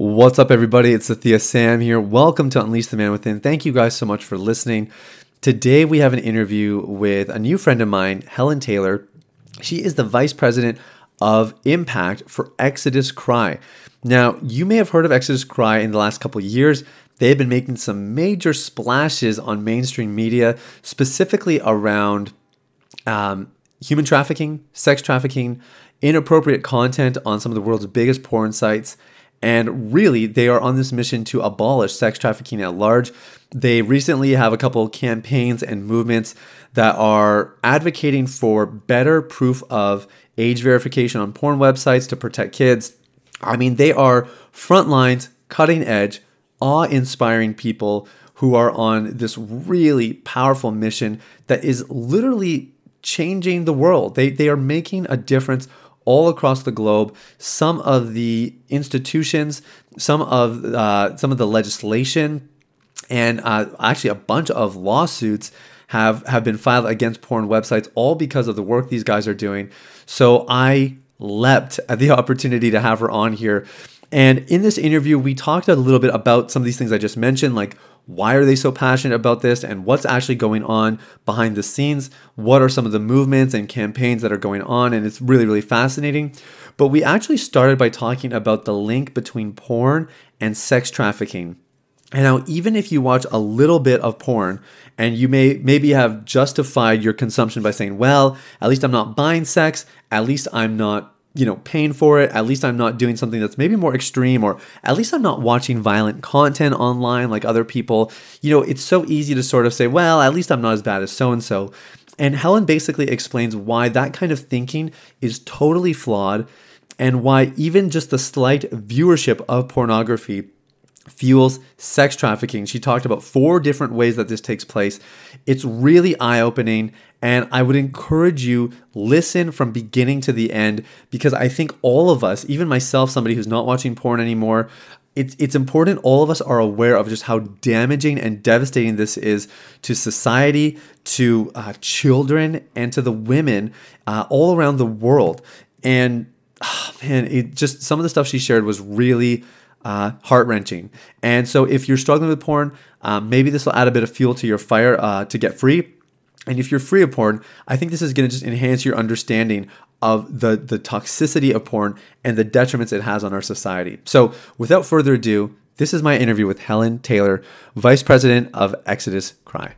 What's up, everybody? It's Sathiya Sam here. Welcome to Unleash the Man Within. Thank you guys so much for listening. Today, we have an interview with a new friend of mine, Helen Taylor. She is the vice president of impact for Exodus Cry. Now, you may have heard of Exodus Cry in the last couple years. They've been making some major splashes on mainstream media, specifically around um, human trafficking, sex trafficking, inappropriate content on some of the world's biggest porn sites, and really, they are on this mission to abolish sex trafficking at large. They recently have a couple campaigns and movements that are advocating for better proof of age verification on porn websites to protect kids. I mean, they are front lines, cutting edge, awe inspiring people who are on this really powerful mission that is literally changing the world. They, they are making a difference all across the globe. Some of the institutions, some of uh, some of the legislation, and uh, actually a bunch of lawsuits have have been filed against porn websites, all because of the work these guys are doing. So I leapt at the opportunity to have her on here. And in this interview, we talked a little bit about some of these things I just mentioned, like why are they so passionate about this and what's actually going on behind the scenes? What are some of the movements and campaigns that are going on? And it's really, really fascinating. But we actually started by talking about the link between porn and sex trafficking. And now, even if you watch a little bit of porn and you may maybe have justified your consumption by saying, well, at least I'm not buying sex, at least I'm not you know, paying for it. At least I'm not doing something that's maybe more extreme, or at least I'm not watching violent content online like other people. You know, it's so easy to sort of say, well, at least I'm not as bad as so and so. And Helen basically explains why that kind of thinking is totally flawed and why even just the slight viewership of pornography fuels sex trafficking. She talked about four different ways that this takes place. It's really eye-opening and I would encourage you listen from beginning to the end because I think all of us, even myself, somebody who's not watching porn anymore, it's it's important all of us are aware of just how damaging and devastating this is to society, to uh, children, and to the women uh, all around the world. And oh, man, it just some of the stuff she shared was really uh, heart wrenching. And so, if you're struggling with porn, um, maybe this will add a bit of fuel to your fire uh, to get free. And if you're free of porn, I think this is going to just enhance your understanding of the, the toxicity of porn and the detriments it has on our society. So, without further ado, this is my interview with Helen Taylor, Vice President of Exodus Cry.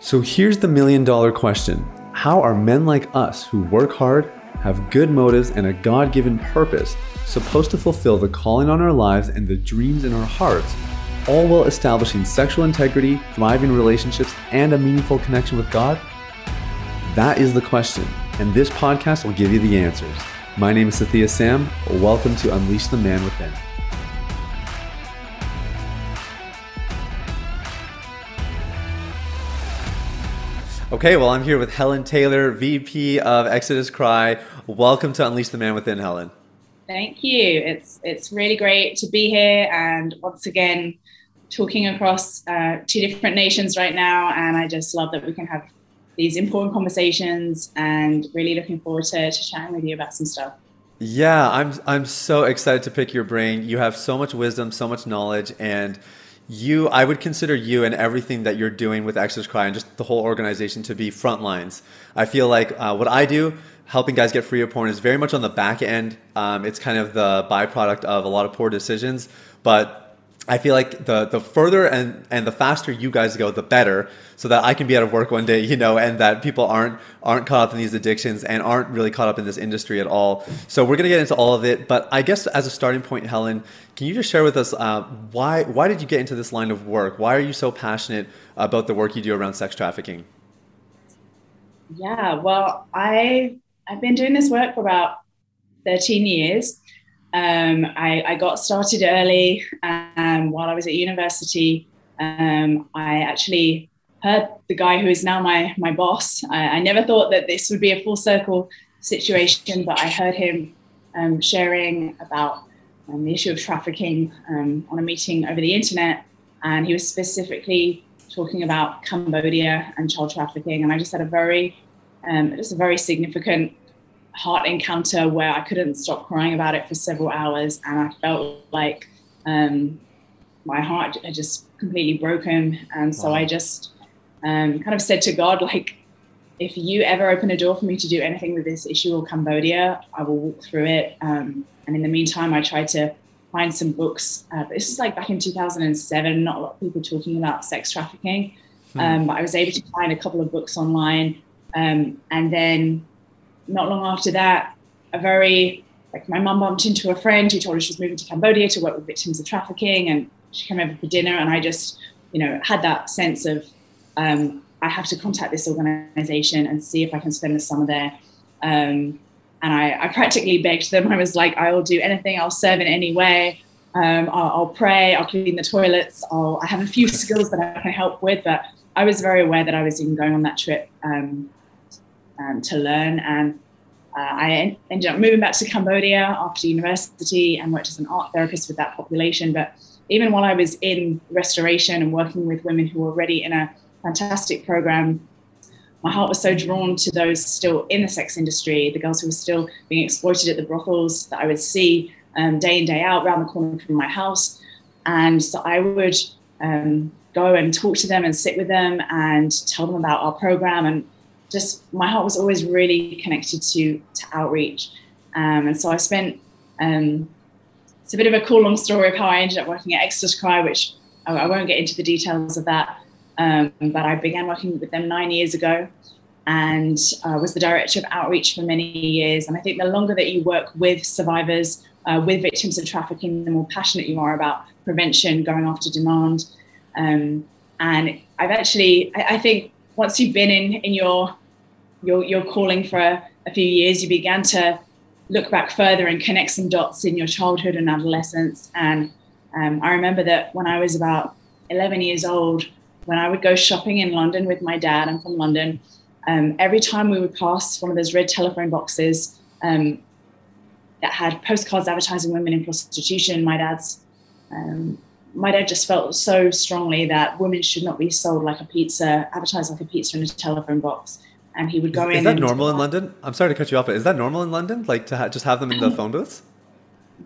So, here's the million dollar question How are men like us who work hard, have good motives, and a God given purpose supposed to fulfill the calling on our lives and the dreams in our hearts all while establishing sexual integrity, thriving relationships, and a meaningful connection with God? That is the question, and this podcast will give you the answers. My name is Sathiya Sam. Welcome to Unleash the Man Within. Okay, well, I'm here with Helen Taylor, VP of Exodus Cry. Welcome to Unleash the Man Within, Helen. Thank you. It's it's really great to be here and once again talking across uh, two different nations right now. And I just love that we can have these important conversations and really looking forward to, to chatting with you about some stuff. Yeah, I'm I'm so excited to pick your brain. You have so much wisdom, so much knowledge, and you I would consider you and everything that you're doing with Exodus Cry and just the whole organization to be front lines. I feel like uh, what I do helping guys get free of porn is very much on the back end. Um, it's kind of the byproduct of a lot of poor decisions, but I feel like the the further and and the faster you guys go, the better, so that I can be out of work one day, you know, and that people aren't aren't caught up in these addictions and aren't really caught up in this industry at all. So we're gonna get into all of it, but I guess as a starting point, Helen, can you just share with us uh, why why did you get into this line of work? Why are you so passionate about the work you do around sex trafficking? Yeah, well, I I've been doing this work for about 13 years. Um, I, I, got started early um, while I was at university. Um, I actually heard the guy who is now my, my boss. I, I, never thought that this would be a full circle situation, but I heard him um, sharing about um, the issue of trafficking um, on a meeting over the internet. And he was specifically talking about Cambodia and child trafficking. And I just had a very, just a very significant heart encounter where I couldn't stop crying about it for several hours, and I felt like um, my heart had just completely broken. And so wow. I just um, kind of said to God, like, if you ever open a door for me to do anything with this issue or Cambodia, I will walk through it. Um, and in the meantime, I tried to find some books. Uh, this is like back in 2007, not a lot of people talking about sex trafficking. Hmm. Um, but I was able to find a couple of books online. Um, and then not long after that, a very, like my mum bumped into a friend who told her she was moving to Cambodia to work with victims of trafficking. And she came over for dinner. And I just, you know, had that sense of, um, I have to contact this organization and see if I can spend the summer there. Um, and I, I, practically begged them. I was like, I will do anything. I'll serve in any way. Um, I'll, I'll, pray. I'll clean the toilets. I'll, I have a few skills that I can help with, but I was very aware that I was even going on that trip um, um, to learn. And uh, I ended up moving back to Cambodia after university and worked as an art therapist with that population. But even while I was in restoration and working with women who were already in a fantastic program, my heart was so drawn to those still in the sex industry, the girls who were still being exploited at the brothels that I would see um, day in, day out around the corner from my house. And so I would um, go and talk to them and sit with them and tell them about our program. And just my heart was always really connected to, to outreach. Um, and so I spent, um, it's a bit of a cool long story of how I ended up working at Exodus Cry, which I, I won't get into the details of that. Um, but I began working with them nine years ago and uh, was the director of outreach for many years. And I think the longer that you work with survivors, uh, with victims of trafficking, the more passionate you are about prevention, going after demand. Um, and I've actually, I, I, think once you've been in, in your, your, your calling for a, a few years, you began to look back further and connect some dots in your childhood and adolescence. And um, I remember that when I was about 11 years old, when I would go shopping in London with my dad, I'm from London, um, every time we would pass one of those red telephone boxes um, that had postcards advertising women in prostitution, my dad's um, my dad just felt so strongly that women should not be sold like a pizza, advertised like a pizza in a telephone box. And he would go is, in. Is that normal in London? I'm sorry to cut you off, but is that normal in London? Like to ha- just have them in the phone booths?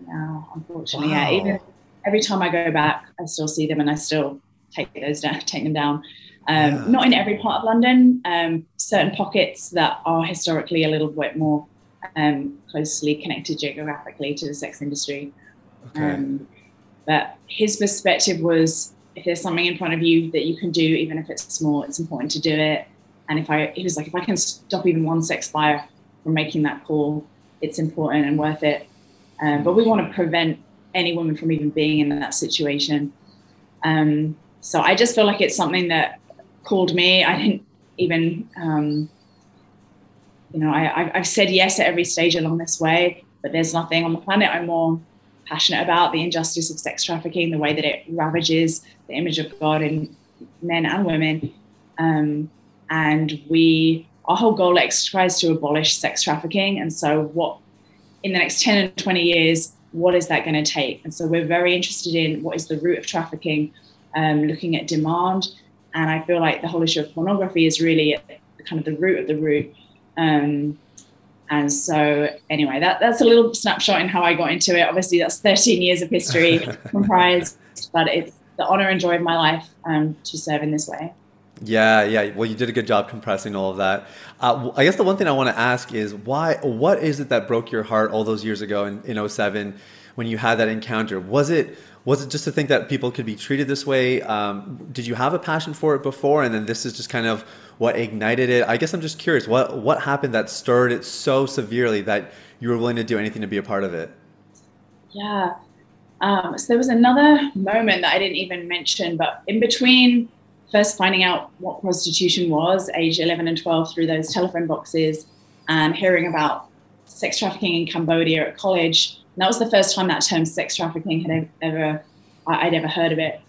No, unfortunately, wow. yeah. Even every time I go back, I still see them, and I still take those down, take them down. Um, yeah. Not in every part of London. Um, certain pockets that are historically a little bit more um, closely connected geographically to the sex industry. Okay. Um, but his perspective was, if there's something in front of you that you can do, even if it's small, it's important to do it. And if I, he was like, if I can stop even one sex buyer from making that call, it's important and worth it. Um, but we want to prevent any woman from even being in that situation. Um, so I just feel like it's something that called me. I didn't even, um, you know, I, I've said yes at every stage along this way, but there's nothing on the planet I'm more passionate about the injustice of sex trafficking, the way that it ravages the image of God in men and women. Um, and we, our whole goal X tries to abolish sex trafficking. And so, what in the next 10 and 20 years, what is that going to take? And so, we're very interested in what is the root of trafficking, um, looking at demand. And I feel like the whole issue of pornography is really kind of the root of the root. Um, and so, anyway, that, that's a little snapshot in how I got into it. Obviously, that's 13 years of history comprised, but it's the honor and joy of my life um, to serve in this way. Yeah, yeah. Well, you did a good job compressing all of that. Uh, I guess the one thing I want to ask is why? What is it that broke your heart all those years ago in, in 07 when you had that encounter? Was it was it just to think that people could be treated this way? Um, did you have a passion for it before, and then this is just kind of what ignited it? I guess I'm just curious. What what happened that stirred it so severely that you were willing to do anything to be a part of it? Yeah. Um, so there was another moment that I didn't even mention, but in between first finding out what prostitution was, age 11 and 12, through those telephone boxes, and hearing about sex trafficking in Cambodia at college, and that was the first time that term sex trafficking had ever, I'd ever heard of it.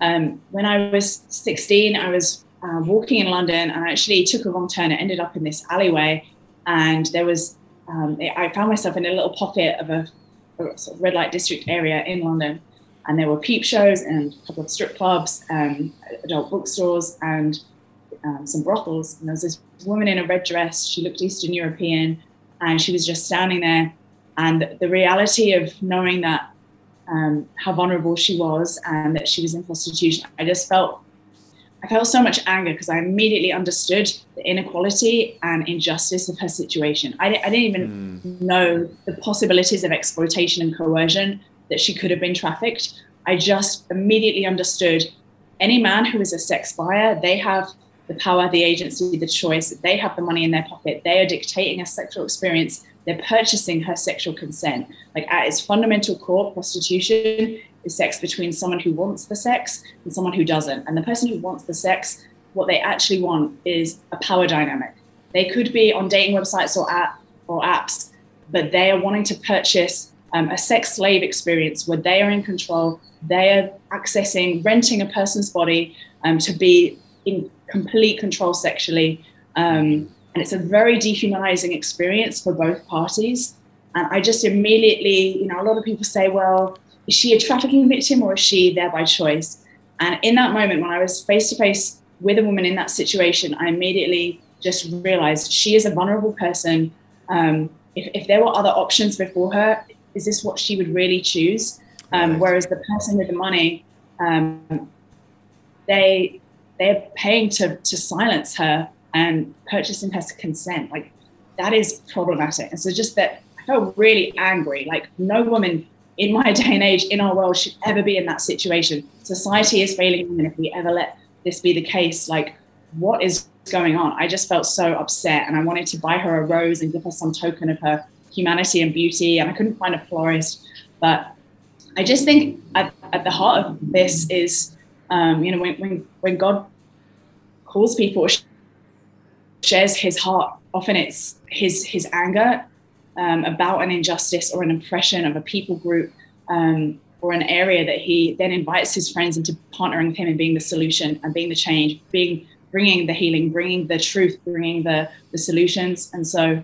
Um, when I was 16, I was uh, walking in London and I actually took a wrong turn. It ended up in this alleyway, and there was, um, I found myself in a little pocket of a, a sort of red light district area in London. And there were peep shows and a couple of strip clubs, and adult bookstores, and um, some brothels. And there was this woman in a red dress. She looked Eastern European and she was just standing there. And the reality of knowing that um, how vulnerable she was and that she was in prostitution, I just felt I felt so much anger because I immediately understood the inequality and injustice of her situation. I, I didn't even mm. know the possibilities of exploitation and coercion that she could have been trafficked. I just immediately understood any man who is a sex buyer, they have the power, the agency, the choice. They have the money in their pocket. They are dictating a sexual experience. They're purchasing her sexual consent. Like at its fundamental core, prostitution is sex between someone who wants the sex and someone who doesn't. And the person who wants the sex, what they actually want is a power dynamic. They could be on dating websites or app or apps, but they are wanting to purchase um, a sex slave experience where they are in control. They are accessing, renting a person's body um, to be in complete control sexually. Um, and it's a very dehumanizing experience for both parties. And I just immediately, you know, a lot of people say, well, is she a trafficking victim or is she there by choice? And in that moment, when I was face to face with a woman in that situation, I immediately just realized she is a vulnerable person. Um, if, if, there were other options before her, is this what she would really choose? Um, right. Whereas the person with the money, um, they they're paying to to silence her and purchasing her consent. Like that is problematic. And so just that I felt really angry. Like no woman in my day and age in our world should ever be in that situation. Society is failing women if we ever let this be the case. Like, what is going on? I just felt so upset and I wanted to buy her a rose and give her some token of her humanity and beauty. And I couldn't find a florist. But I just think at, at the heart of this is, um, you know, when, when, when God calls people, shares his heart, often it's his, his anger um, about an injustice or an oppression of a people group um, or an area that he then invites his friends into partnering with him and being the solution and being the change, being bringing the healing, bringing the truth, bringing the the solutions. And so,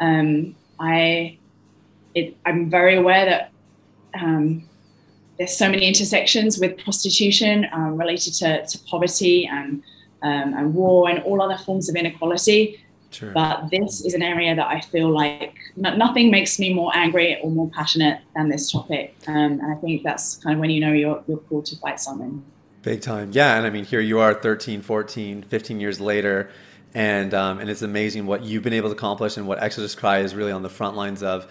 um, I it, I'm very aware that um, there's so many intersections with prostitution um, related to, to poverty and um, and war and all other forms of inequality. Sure. But this is an area that I feel like nothing makes me more angry or more passionate than this topic. Um, and I think that's kind of when you know you're, you're called to fight something. Big time. Yeah. And I mean, here you are 13, 14, 15 years later. And, um, and it's amazing what you've been able to accomplish and what Exodus Cry is really on the front lines of.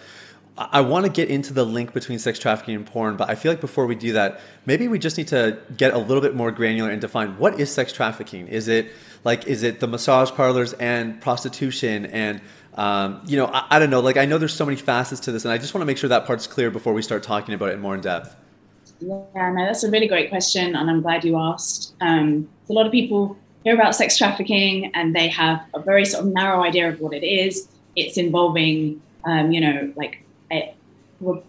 I want to get into the link between sex trafficking and porn, but I feel like before we do that, maybe we just need to get a little bit more granular and define what is sex trafficking. Is it like is it the massage parlors and prostitution and um, you know I, I, don't know like i know there's so many facets to this and i just want to make sure that part's clear before we start talking about it more in depth yeah no that's a really great question and i'm glad you asked um, a lot of people hear about sex trafficking and they have a very sort of narrow idea of what it is it's involving um, you know like a,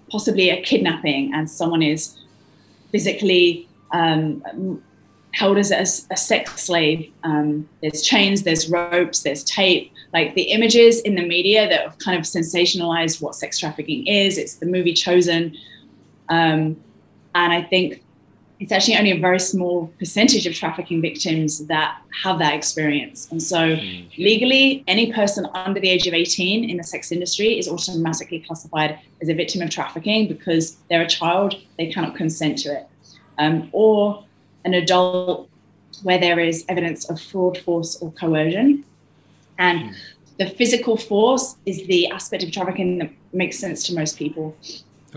possibly a kidnapping and someone is physically um, held as a, a sex slave. Um, there's chains, there's ropes, there's tape. Like the images in the media that have kind of sensationalized what sex trafficking is. It's the movie Chosen. Um, and I think it's actually only a very small percentage of trafficking victims that have that experience. And so, hmm. legally, any person under the age of 18 in the sex industry is automatically classified as a victim of trafficking because they're a child, they cannot consent to it. Um, or an adult where there is evidence of fraud, force, or coercion. And mm. the physical force is the aspect of trafficking that makes sense to most people.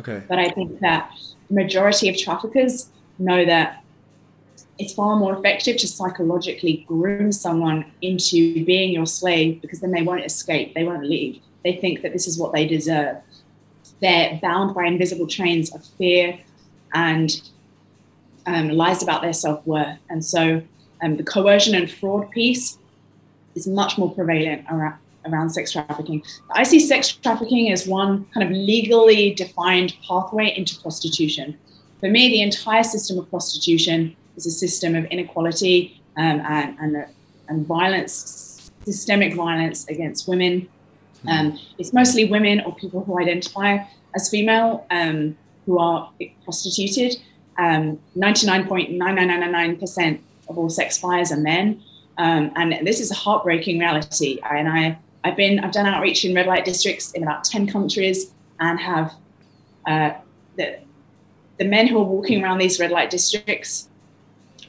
Okay. But I think that the majority of traffickers know that it's far more effective to psychologically groom someone into being your slave because then they won't escape, they won't leave. They think that this is what they deserve. They're bound by invisible chains of fear and um, lies about their self worth. And so um, the coercion and fraud piece is much more prevalent around, around sex trafficking. I see sex trafficking as one kind of legally defined pathway into prostitution. For me, the entire system of prostitution is a system of inequality um, and, and, and, violence, systemic violence against women. Hmm. Um, it's mostly women or people who identify as female um, who are prostituted um, 99.9999% of all sex buyers are men. Um, and this is a heartbreaking reality. And I, I've been I've done outreach in red light districts in about ten countries and have uh, the the men who are walking around these red light districts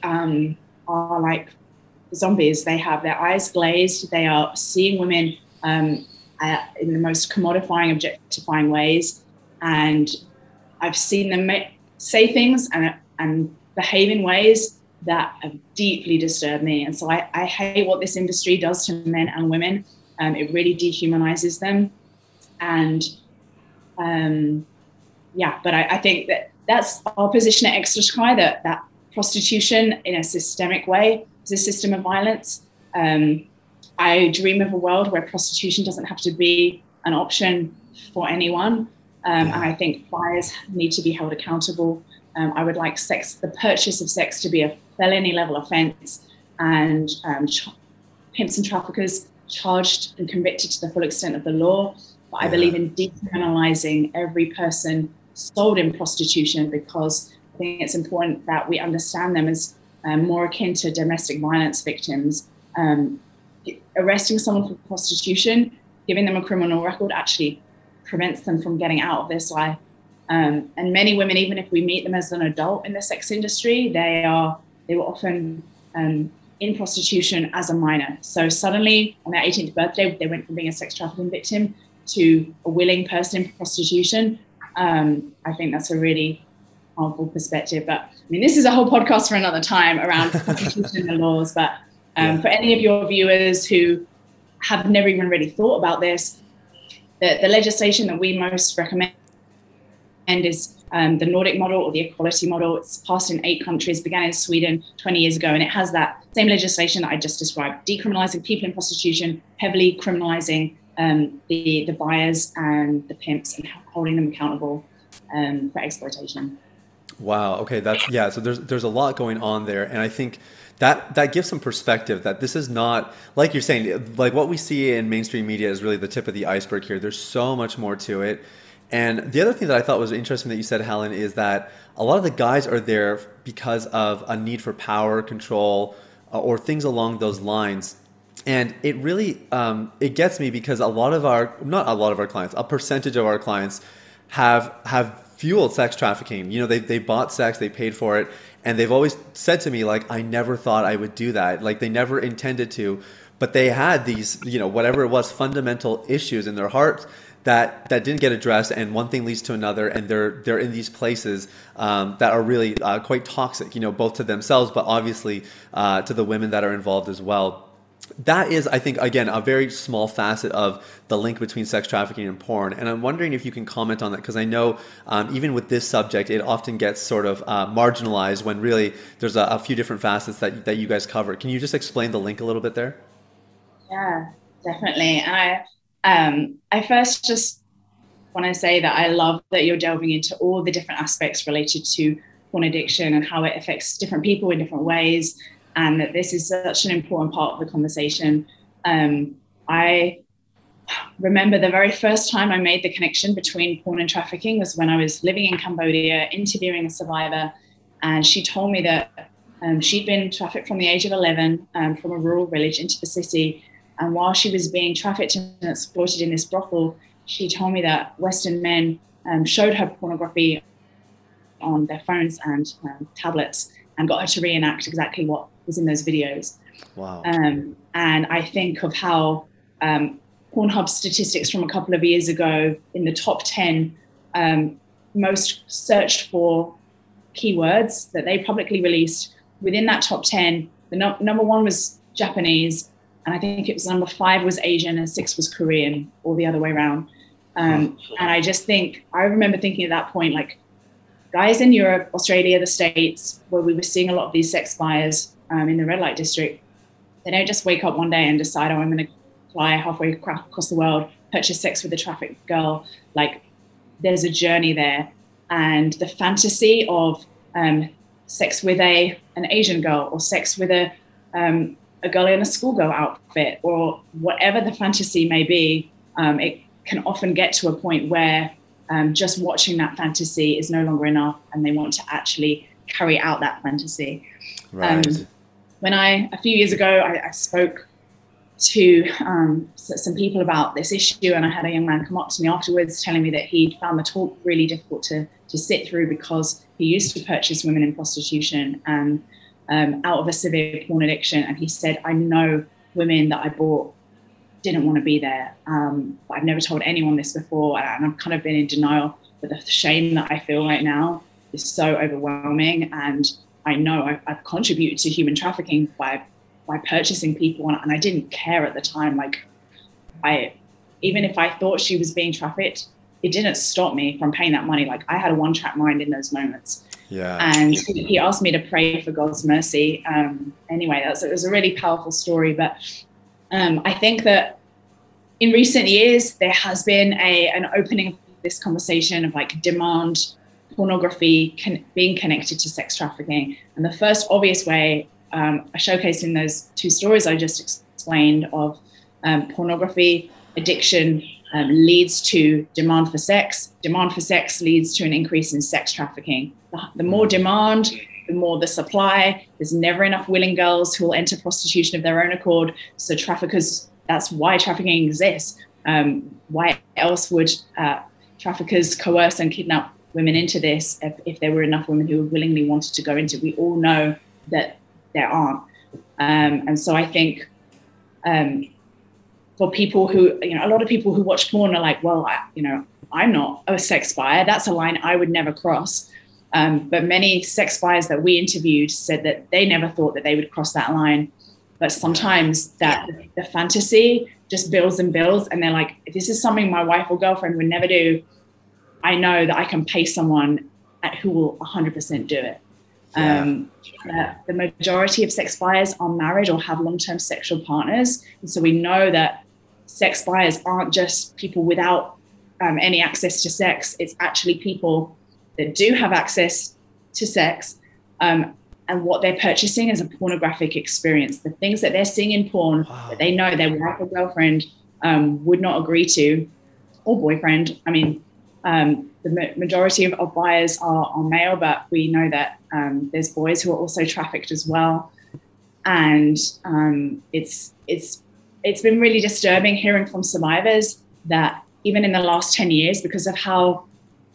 um, are like zombies. They have their eyes glazed. They are seeing women um, uh, in the most commodifying, objectifying ways, and I've seen them say things and and behave in ways that have deeply disturbed me. And so I, I hate what this industry does to men and women. Um, it really dehumanizes them. And um, yeah, but I, I, think that that's our position at Exodus Cry that, that prostitution in a systemic way is a system of violence. Um, I dream of a world where prostitution doesn't have to be an option for anyone. Um, and I think buyers need to be held accountable. Um, I would like sex, the purchase of sex, to be a felony level offence, and um, ch- pimps and traffickers charged and convicted to the full extent of the law. But I believe in decriminalising every person sold in prostitution because I think it's important that we understand them as um, more akin to domestic violence victims. Um, arresting someone for prostitution, giving them a criminal record, actually prevents them from getting out of this life. Um, and many women, even if we meet them as an adult in the sex industry, they are they were often um, in prostitution as a minor. So suddenly, on their 18th birthday, they went from being a sex trafficking victim to a willing person in prostitution. Um, I think that's a really harmful perspective. But I mean, this is a whole podcast for another time around prostitution and laws. But um, yeah. for any of your viewers who have never even really thought about this, the, the legislation that we most recommend is um, the Nordic model or the equality model. It's passed in eight countries, began in Sweden 20 years ago, and it has that same legislation that I just described decriminalizing people in prostitution, heavily criminalizing um, the, the buyers and the pimps and holding them accountable um, for exploitation. Wow. Okay. That's yeah. So there's there's a lot going on there, and I think that that gives some perspective that this is not like you're saying like what we see in mainstream media is really the tip of the iceberg here there's so much more to it and the other thing that i thought was interesting that you said helen is that a lot of the guys are there because of a need for power control uh, or things along those lines and it really um, it gets me because a lot of our not a lot of our clients a percentage of our clients have have fueled sex trafficking. You know they, they bought sex they paid for it and they've always said to me like i never thought i would do that. Like they never intended to but they had these you know whatever it was fundamental issues in their heart that that didn't get addressed and one thing leads to another and they're they're in these places um, that are really uh, quite toxic you know both to themselves but obviously uh, to the women that are involved as well that is, I think, again, a very small facet of the link between sex trafficking and porn. And I'm wondering if you can comment on that because I know um, even with this subject, it often gets sort of uh, marginalized when really there's a, a, few different facets that, that you guys cover. Can you just explain the link a little bit there? Yeah, definitely. I, um, I first just want to say that I love that you're delving into all the different aspects related to porn addiction and how it affects different people in different ways and that this is such an important part of the conversation. Um, I remember the very first time I made the connection between porn and trafficking was when I was living in Cambodia, interviewing a survivor, and she told me that um, she'd been trafficked from the age of 11 um, from a rural village into the city. And while she was being trafficked and exploited in this brothel, she told me that Western men um, showed her pornography on their phones and um, tablets and got her to reenact exactly what was in those videos. Wow. Um, and I think of how um, Pornhub statistics from a couple of years ago in the top 10 um, most searched for keywords that they publicly released. Within that top 10, the no- number one was Japanese, and I think it was number five was Asian, and six was Korean, or the other way around. Um, and I just think, I remember thinking at that point, like, guys in Europe, Australia, the States, where we were seeing a lot of these sex buyers um, in the red light district, they don't just wake up one day and decide, oh, I'm going to fly halfway across the world, purchase sex with a trafficked girl. Like, there's a journey there. And the fantasy of um, sex with a an Asian girl or sex with a um, a girl in a schoolgirl outfit or whatever the fantasy may be, um, it can often get to a point where um, just watching that fantasy is no longer enough and they want to actually carry out that fantasy. Right. Um, when I, a few years ago, I, I spoke to um, some people about this issue, and I had a young man come up to me afterwards telling me that he'd found the talk really difficult to, to sit through because he used to purchase women in prostitution and um, out of a severe porn addiction. And he said, I know women that I bought didn't want to be there. Um, I've never told anyone this before, and I've kind of been in denial. But the shame that I feel right now is so overwhelming, and I know I've, I've contributed to human trafficking by by purchasing people, and, and I didn't care at the time. Like, I even if I thought she was being trafficked, it didn't stop me from paying that money. Like, I had a one track mind in those moments. Yeah. And he asked me to pray for God's mercy. Um, anyway, that's, it was a really powerful story. But um, I think that in recent years, there has been a, an opening of this conversation of like demand pornography being connected to sex trafficking. And the first obvious way um, in those two stories I just explained of um, pornography addiction um, leads to demand for sex. Demand for sex leads to an increase in sex trafficking. The, the more demand, the more the supply. There's never enough willing girls who will enter prostitution of their own accord. So traffickers, that's why trafficking exists. Um, why else would uh, traffickers coerce and kidnap women into this if, if, there were enough women who willingly wanted to go into it? We all know that there aren't. Um, and so I think um, for people who, you know, a lot of people who watch porn are like, well, I, you know, I'm not a sex buyer. That's a line I would never cross. Um, but many sex buyers that we interviewed said that they never thought that they would cross that line. But sometimes that the fantasy just builds and builds, and they're like, this is something my wife or girlfriend would never do, I know that I can pay someone who will 100% do it. Yeah. Um, uh, the majority of sex buyers are married or have long-term sexual partners, and so we know that sex buyers aren't just people without um, any access to sex. It's actually people that do have access to sex, um, and what they're purchasing is a pornographic experience. The things that they're seeing in porn wow. that they know their wife or girlfriend um, would not agree to, or boyfriend. I mean, um, the majority of, of buyers are, are, male, but we know that um, there's boys who are also trafficked as well, and um, it's it's it's been really disturbing hearing from survivors that even in the last 10 years, because of how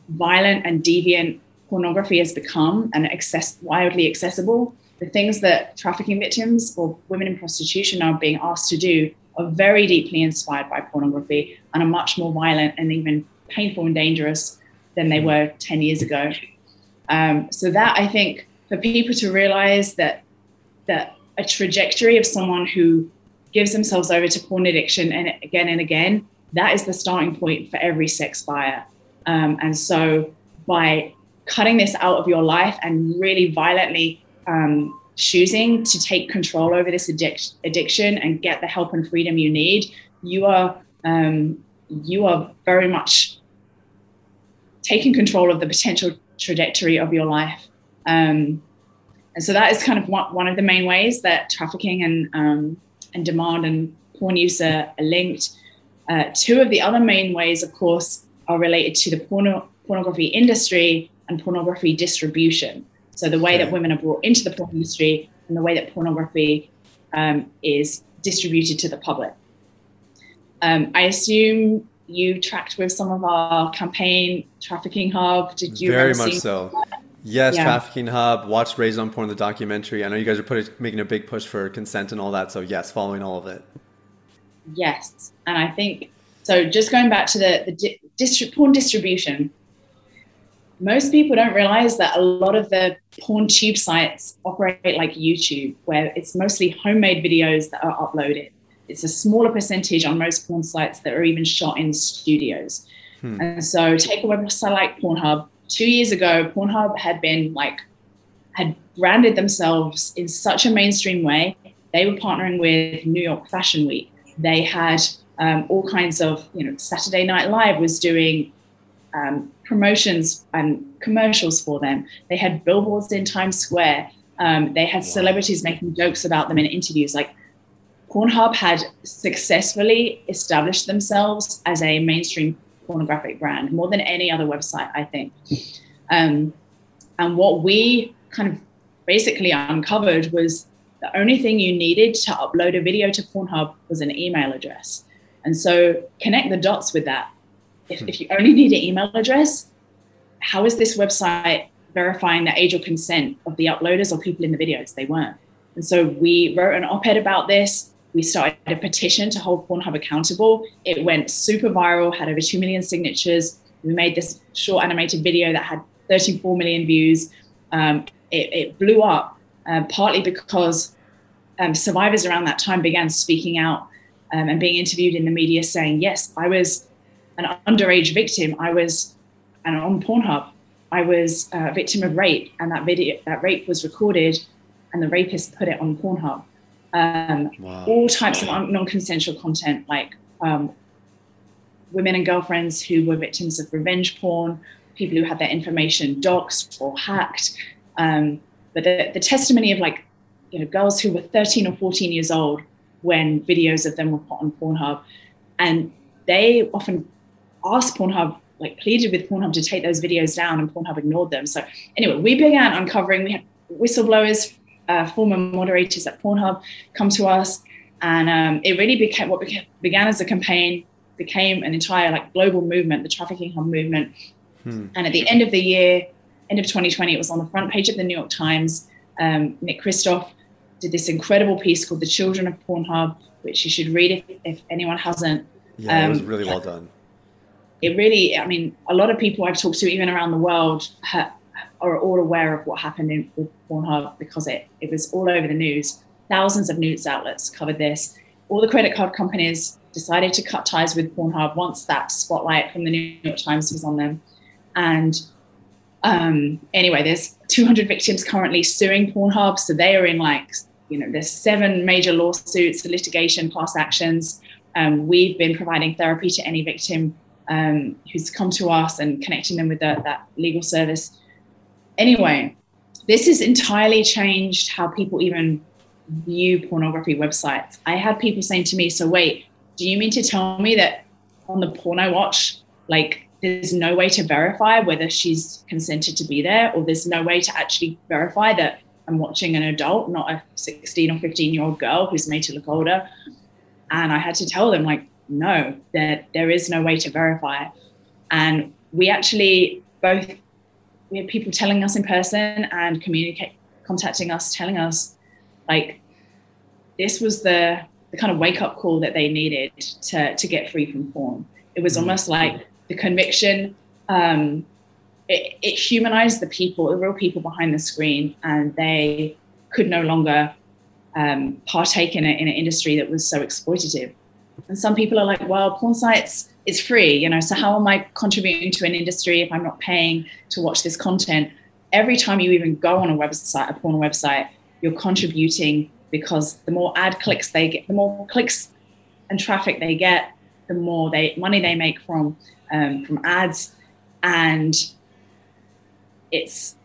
violent and deviant pornography has become and access, widely accessible, the things that trafficking victims or women in prostitution are being asked to do are very deeply inspired by pornography and are much more violent and even painful and dangerous than they were 10 years ago. Um, so that I think for people to realize that that a trajectory of someone who gives themselves over to porn addiction and again and again, that is the starting point for every sex buyer. Um, and so by cutting this out of your life and really violently um, choosing to take control over this addic- addiction and get the help and freedom you need, you are um, you are very much taking control of the potential trajectory of your life. Um, and so that is kind of one, one of the main ways that trafficking and um, and demand and porn use are, are linked. Uh, two of the other main ways, of course, are related to the porno- pornography industry and pornography distribution. So the way that women are brought into the porn industry and the way that pornography um, is distributed to the public. Um, I assume you tracked with some of our campaign trafficking hub. Did you very much so? Yes, yeah. Trafficking Hub, watched Raised on Porn, the documentary. I know you guys are putting, making a big push for consent and all that. So, yes, following all of it. Yes. And I think, so just going back to the, the di- distri- porn distribution, most people don't realize that a lot of the porn tube sites operate like YouTube, where it's mostly homemade videos that are uploaded. It's a smaller percentage on most porn sites that are even shot in studios. Hmm. And so, take a website like Pornhub, two years ago, Pornhub had been like, had branded themselves in such a mainstream way. They were partnering with New York Fashion Week. They had um, all kinds of, you know, Saturday Night Live was doing um, promotions and commercials for them. They had billboards in Times Square. Um, they had celebrities making jokes about them in interviews. Like Pornhub had successfully established themselves as a mainstream pornographic brand more than any other website, I think. Um, and what we kind of basically uncovered was the only thing you needed to upload a video to Pornhub was an email address. And so connect the dots with that. If, if you only need an email address, how is this website verifying the age or consent of the uploaders or people in the videos? They weren't. And so we wrote an op ed about this. We started a petition to hold Pornhub accountable. It went super viral, had over 2 million signatures. We made this short animated video that had 34 million views. Um, it, it, blew up uh, partly because um, survivors around that time began speaking out um, and being interviewed in the media saying, Yes, I was an underage victim. I was and on Pornhub. I was a victim of rape, and that video, that rape was recorded, and the rapist put it on Pornhub. Um, wow. All types of non-consensual content, like um, women and girlfriends who were victims of revenge porn, people who had their information doxed or hacked. Um, but the, the testimony of like, you know, girls who were 13 or 14 years old when videos of them were put on Pornhub, and they often asked Pornhub, like pleaded with Pornhub to take those videos down, and Pornhub ignored them. So anyway, we began uncovering. We had whistleblowers, uh, former moderators at Pornhub, come to us, and um, it really became what began, began as a campaign became an entire like global movement, the trafficking hub movement. Hmm. And at the end of the year, end of 2020, it was on the front page of the New York Times. Um, Nick Kristof did this incredible piece called "The Children of Pornhub," which you should read if, if anyone hasn't. Yeah, um, it was um, really well done. It really, I mean, a lot of people I've talked to, even around the world, ha- are all aware of what happened in with Pornhub because it it was all over the news. Thousands of news outlets covered this. All the credit card companies decided to cut ties with Pornhub once that spotlight from the New York Times was on them. And um, anyway, there's 200 victims currently suing Pornhub. So they are in like, you know, there's seven major lawsuits, litigation, class actions. Um, we've been providing therapy to any victim um, who's come to us and connecting them with the, that legal service. Anyway, this has entirely changed how people even view pornography websites. I had people saying to me, so wait, do you mean to tell me that on the porn I watch, like there's no way to verify whether she's consented to be there, or there's no way to actually verify that I'm watching an adult, not a 16 or 15 year old girl who's made to look older? And I had to tell them, like, no, that there is no way to verify. And we actually both we had people telling us in person and communicate contacting us, telling us like this was the the kind of wake up call that they needed to, to get free from porn. It was mm-hmm. almost like the conviction. Um, it, it, humanized the people, the real people behind the screen, and they could no longer um, partake in, a, in an industry that was so exploitative. And some people are like, well, porn sites is free, you know, so how am I contributing to an industry if I'm not paying to watch this content? Every time you even go on a website, a porn website, you're contributing because the more ad clicks they get, the more clicks and traffic they get, the more they money they make from um, from ads, and it's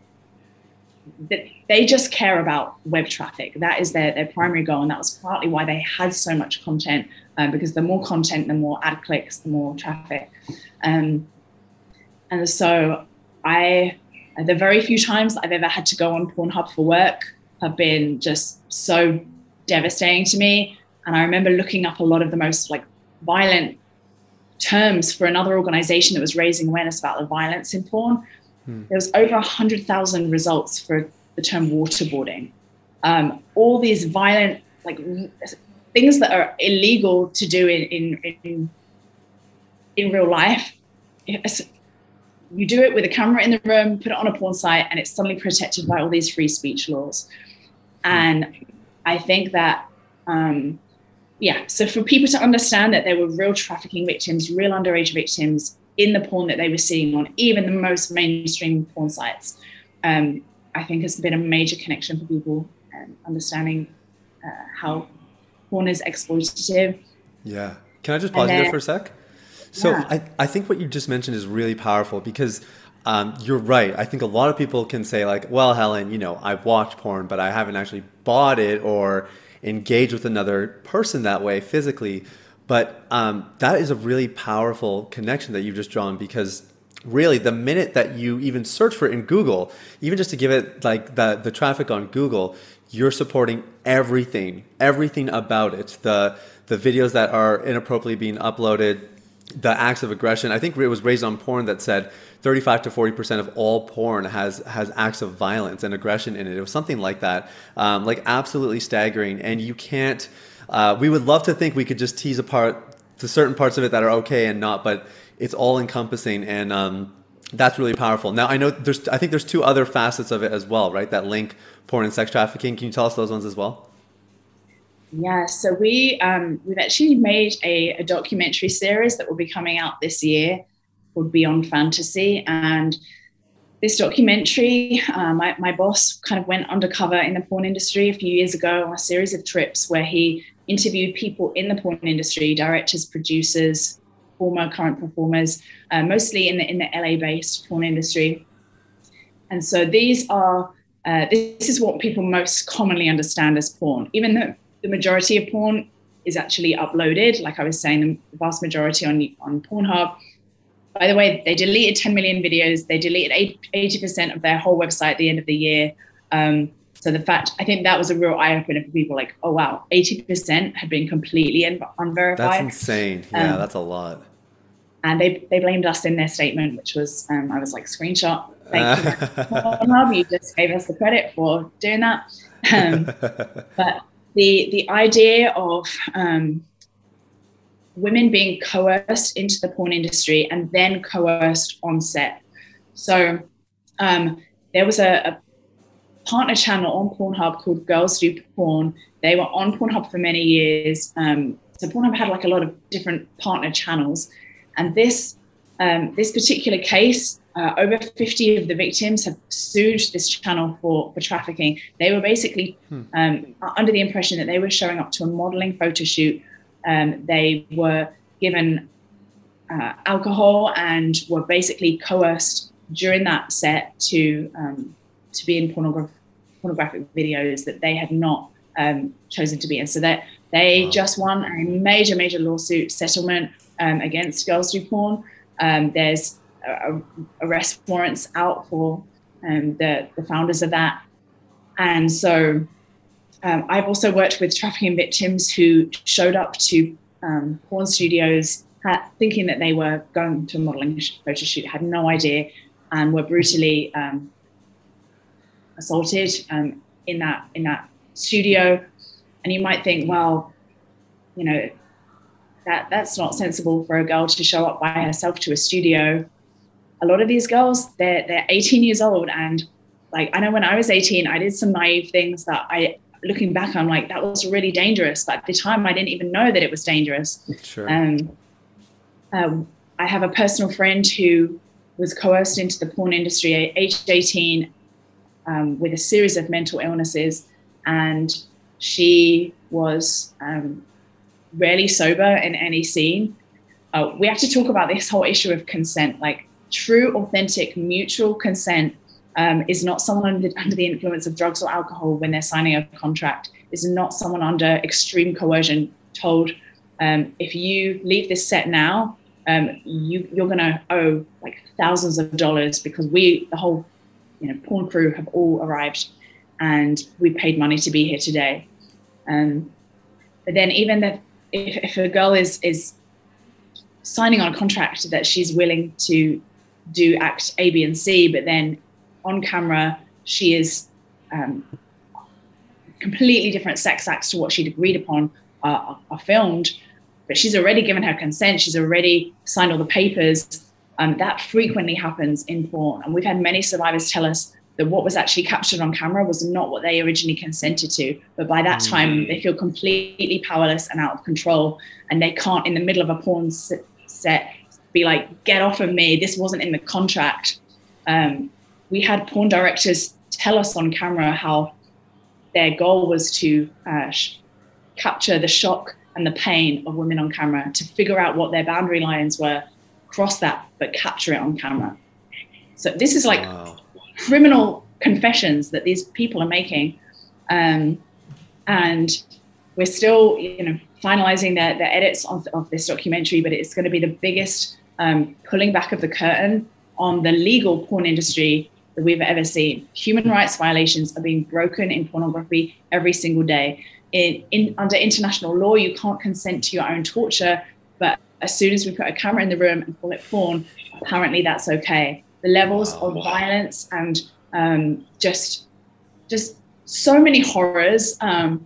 they just care about web traffic. That is their, their primary goal, and that was partly why they had so much content. Um, because the more content, the more ad clicks, the more traffic. Um, and so I, the very few times I've ever had to go on Pornhub for work, have been just so devastating to me. And I remember looking up a lot of the most like violent terms for another organization that was raising awareness about the violence in porn. Hmm. There was over 100,000 results for the term waterboarding. Um, all these violent, like things that are illegal to do in, in, in, in real life. You do it with a camera in the room, put it on a porn site, and it's suddenly protected by all these free speech laws. And I think that, um, yeah, so for people to understand that there were real trafficking victims, real underage victims in the porn that they were seeing on even the most mainstream porn sites, um, I think has been a major connection for people and understanding uh, how porn is exploitative. Yeah. Can I just pause then, you there for a sec? So yeah. I, I think what you just mentioned is really powerful because um, you're right. I think a lot of people can say like, well, Helen, you know, I've watched porn, but I haven't actually bought it or engaged with another person that way physically. But um, that is a really powerful connection that you've just drawn because really the minute that you even search for it in Google, even just to give it like the the traffic on Google, you're supporting everything, everything about it. The the videos that are inappropriately being uploaded, the acts of aggression. I think it was raised on porn that said 35 to 40 percent of all porn has has acts of violence and aggression in it. It was something like that, um, like absolutely staggering. And you can't. Uh, we would love to think we could just tease apart the certain parts of it that are okay and not, but it's all encompassing and. Um, that's really powerful. Now I know there's I think there's two other facets of it as well, right? That link porn and sex trafficking. Can you tell us those ones as well? Yeah, so we um, we've actually made a, a, documentary series that will be coming out this year called Beyond Fantasy, and this documentary, uh, my, my boss kind of went undercover in the porn industry a few years ago on a series of trips where he interviewed people in the porn industry, directors, producers, former, current performers, uh, mostly in the in the LA-based porn industry. And so these are uh, this is what people most commonly understand as porn, even though the majority of porn is actually uploaded. Like I was saying, the vast majority on on Pornhub. By the way, they deleted 10 million videos. They deleted 80% of their whole website at the end of the year. Um, so the fact, I think that was a real eye opener for people. Like, oh wow, 80% had been completely unverified. That's insane. Yeah, um, that's a lot. And they they blamed us in their statement, which was um, I was like screenshot. Thank you, Pornhub. You just gave us the credit for doing that. Um, but the the idea of um, women being coerced into the porn industry and then coerced on set. So um, there was a, a, partner channel on Pornhub called Girls Do Porn. They were on Pornhub for many years. Um, so Pornhub had like a lot of different partner channels, and this um, this particular case uh, over 50 of the victims have sued this channel for, for trafficking. They were basically hmm. um, under the impression that they were showing up to a modeling photo shoot. Um, they were given uh, alcohol and were basically coerced during that set to um, to be in pornograph- pornographic videos that they had not um, chosen to be in. So that they wow. just won a major, major lawsuit settlement um, against Girls Do Porn. Um, there's arrest warrants out for um, the, the founders of that. And so um, I've also worked with trafficking victims who showed up to um, porn studios thinking that they were going to a modeling photo shoot, had no idea, and were brutally um, assaulted in that in that studio. And you might think, well, you know, that that's not sensible for a girl to show up by herself to a studio a lot of these girls, they're they're 18 years old, and like I know when I was 18, I did some naive things that I, looking back, I'm like that was really dangerous. But at the time, I didn't even know that it was dangerous. Sure. Um, um, I have a personal friend who was coerced into the porn industry at age 18 um, with a series of mental illnesses, and she was um, rarely sober in any scene. Uh, we have to talk about this whole issue of consent. Like true, authentic, mutual consent um, is not someone under, the influence of drugs or alcohol when they're signing a contract, is not someone under extreme coercion told, um, if you leave this set now, um, you, you're going to owe like thousands of dollars because we, the whole you know, porn crew, have all arrived and we paid money to be here today. Um, but then even if, if a girl is, is signing on a contract that she's willing to do act A, B, and C, but then on camera she is um, completely different sex acts to what she'd agreed upon are, are, filmed. But she's already given her consent. She's already signed all the papers. Um, that frequently happens in porn, and we've had many survivors tell us that what was actually captured on camera was not what they originally consented to. But by that time, they feel completely powerless and out of control, and they can't, in the middle of a porn set, be like, get off of me. This wasn't in the contract. Um, we had porn directors tell us on camera how their goal was to uh, sh- capture the shock and the pain of women on camera, to figure out what their boundary lines were, cross that, but capture it on camera. So this is like wow. Criminal confessions that these people are making. Um, and we're still, you know, finalizing the, the edits of, of this documentary, but it's going to be the biggest um, pulling back of the curtain on the legal porn industry that we've ever seen. Human rights violations are being broken in pornography every single day. In, in, under international law, you can't consent to your own torture, but as soon as we put a camera in the room and call it porn, apparently that's okay. The levels of violence and um, just just so many horrors. Um,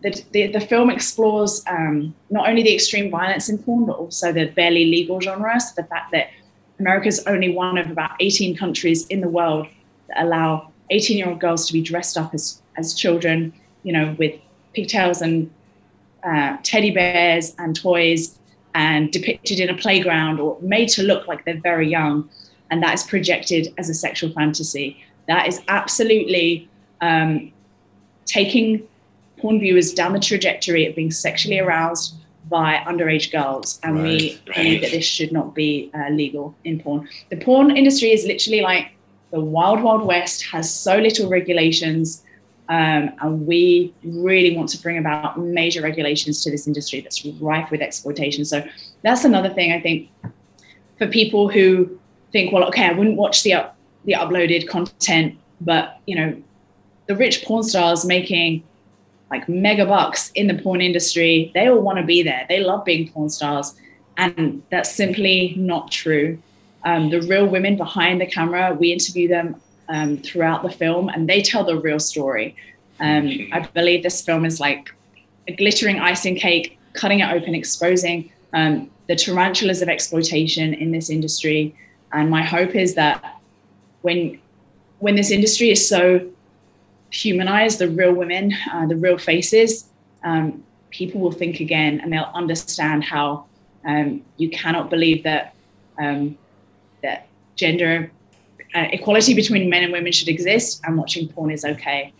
the, the, the, film explores um, not only the extreme violence in porn, but also the barely legal genre. So the fact that America is only one of about 18 countries in the world that allow 18 year old girls to be dressed up as, as children, you know, with pigtails and uh, teddy bears and toys and depicted in a playground or made to look like they're very young. And that is projected as a sexual fantasy. That is absolutely um, taking porn viewers down the trajectory of being sexually aroused by underage girls, and right, we right. believe that this should not be uh, legal in porn. The porn industry is literally like the wild, wild west, has so little regulations, um, and we really want to bring about major regulations to this industry that's rife with exploitation. So that's another thing I think for people who think, well, okay, I wouldn't watch the up, the uploaded content, but you know, the rich porn stars making like mega bucks in the porn industry. They all want to be there. They love being porn stars. And that's simply not true. Um, the real women behind the camera, we interview them um, throughout the film and they tell the real story. Um, I believe this film is like a glittering icing cake, cutting it open, exposing um, the tarantulas of exploitation in this industry. And my hope is that when when this industry is so humanized, the real women, uh, the real faces, um, people will think again and they'll understand how um, you cannot believe that um, that gender uh, equality between men and women should exist and watching porn is okay.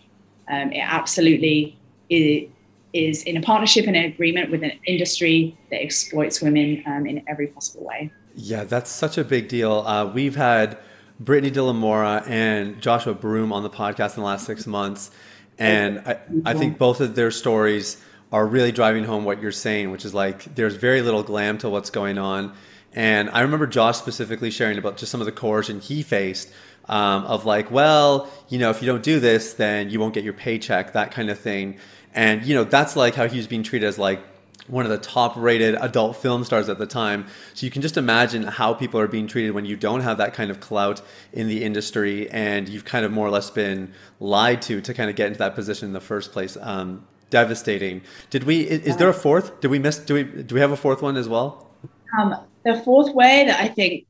Um, it absolutely is, is, in a partnership and an agreement with an industry that exploits women um, in every possible way. Yeah, that's such a big deal. Uh, we've had Brittany De La and Joshua Broome on the podcast in the last six months. And I, I think both of their stories are really driving home what you're saying, which is like there's very little glam to what's going on. And I remember Josh specifically sharing about just some of the coercion he faced um, of like, well, you know, if you don't do this, then you won't get your paycheck, that kind of thing. And, you know, that's like how he was being treated as like one of the top rated adult film stars at the time. So you can just imagine how people are being treated when you don't have that kind of clout in the industry and you've kind of more or less been lied to to kind of get into that position in the first place. Um, devastating. Did we, is, is, there a fourth? Did we miss, do we, do we have a fourth one as well? Um, the fourth way that I think,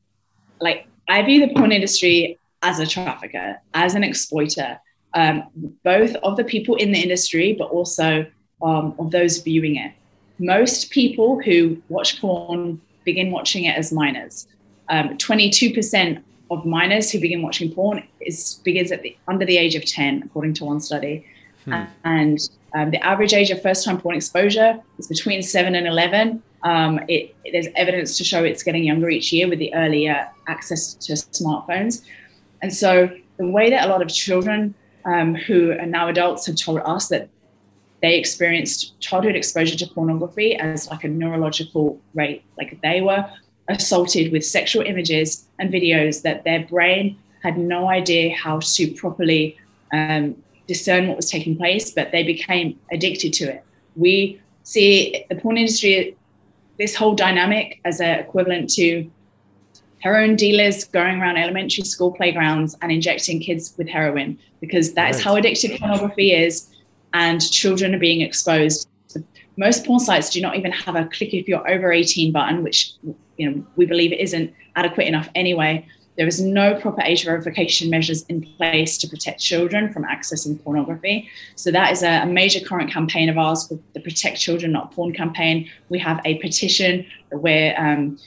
like, I view the porn industry as a trafficker, as an exploiter, um, both of the people in the industry, but also um, of those viewing it most people who watch porn begin watching it as minors. Um, 22% of minors who begin watching porn is begins at the under the age of 10, according to one study. Hmm. And um, the average age of first-time porn exposure is between seven and 11. Um, it, it, there's evidence to show it's getting younger each year with the earlier access to smartphones. And so the way that a lot of children um, who are now adults have told us that they experienced childhood exposure to pornography as like a neurological rate. Like they were assaulted with sexual images and videos that their brain had no idea how to properly um, discern what was taking place, but they became addicted to it. We see the porn industry, this whole dynamic as an equivalent to heroin dealers going around elementary school playgrounds and injecting kids with heroin because that right. is how addictive pornography is and children are being exposed. Most porn sites do not even have a click if you're over 18 button, which you know we believe isn't adequate enough anyway. There is no proper age verification measures in place to protect children from accessing pornography. So that is a, major current campaign of ours the Protect Children Not Porn campaign. We have a petition where um,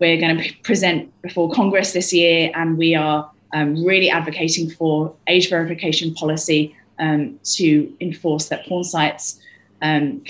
we're going to present before Congress this year, and we are um, really advocating for age verification policy um, to enforce that porn sites, um,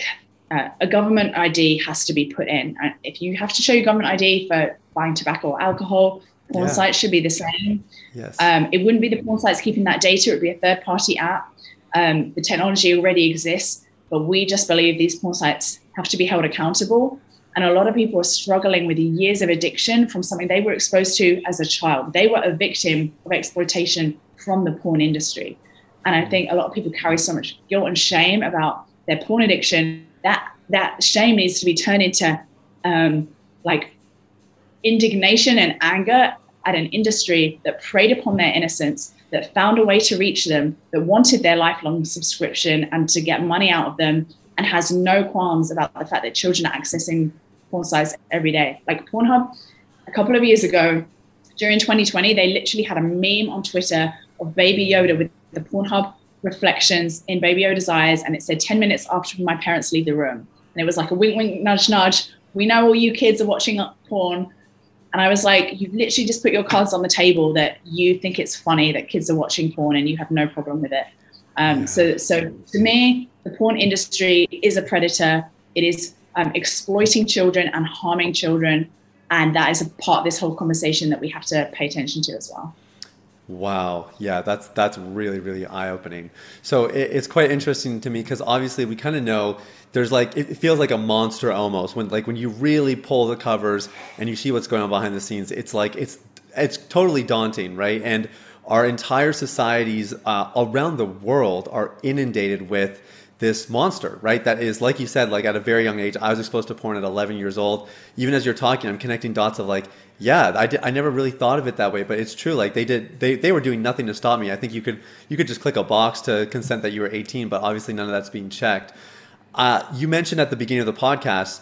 uh, a government ID has to be put in. Uh, if you have to show your government ID for buying tobacco or alcohol, porn yeah. sites should be the same. Yes. Um, it wouldn't be the porn sites keeping that data, it would be a third party app. Um, the technology already exists, but we just believe these porn sites have to be held accountable And a lot of people are struggling with years of addiction from something they were exposed to as a child. They were a victim of exploitation from the porn industry. And I think a lot of people carry so much guilt and shame about their porn addiction. That that shame needs to be turned into um, like indignation and anger at an industry that preyed upon their innocence, that found a way to reach them, that wanted their lifelong subscription and to get money out of them, and has no qualms about the fact that children are accessing porn sites every day. Like Pornhub, a couple of years ago, during 2020, they literally had a meme on Twitter of Baby Yoda with the Pornhub reflections in Baby Yoda's eyes, and it said 10 minutes after my parents leave the room. And it was like a wink, wink, nudge, nudge. We know all you kids are watching porn. And I was like, you literally just put your cards on the table that you think it's funny that kids are watching porn and you have no problem with it. Um. So, so to me, the porn industry is a predator. It is um, exploiting children and harming children, and that is a part of this whole conversation that we have to pay attention to as well. Wow, yeah, that's that's really really eye opening. So it, it's quite interesting to me because obviously we kind of know there's like it feels like a monster almost when like when you really pull the covers and you see what's going on behind the scenes it's like it's it's totally daunting right and our entire societies uh, around the world are inundated with this monster, right? That is, like you said, like at a very young age, I was exposed to porn at 11 years old. Even as you're talking, I'm connecting dots of like, yeah, I, did, I never really thought of it that way, but it's true. Like they did, they, they were doing nothing to stop me. I think you could, you could just click a box to consent that you were 18, but obviously none of that's being checked. Uh, you mentioned at the beginning of the podcast,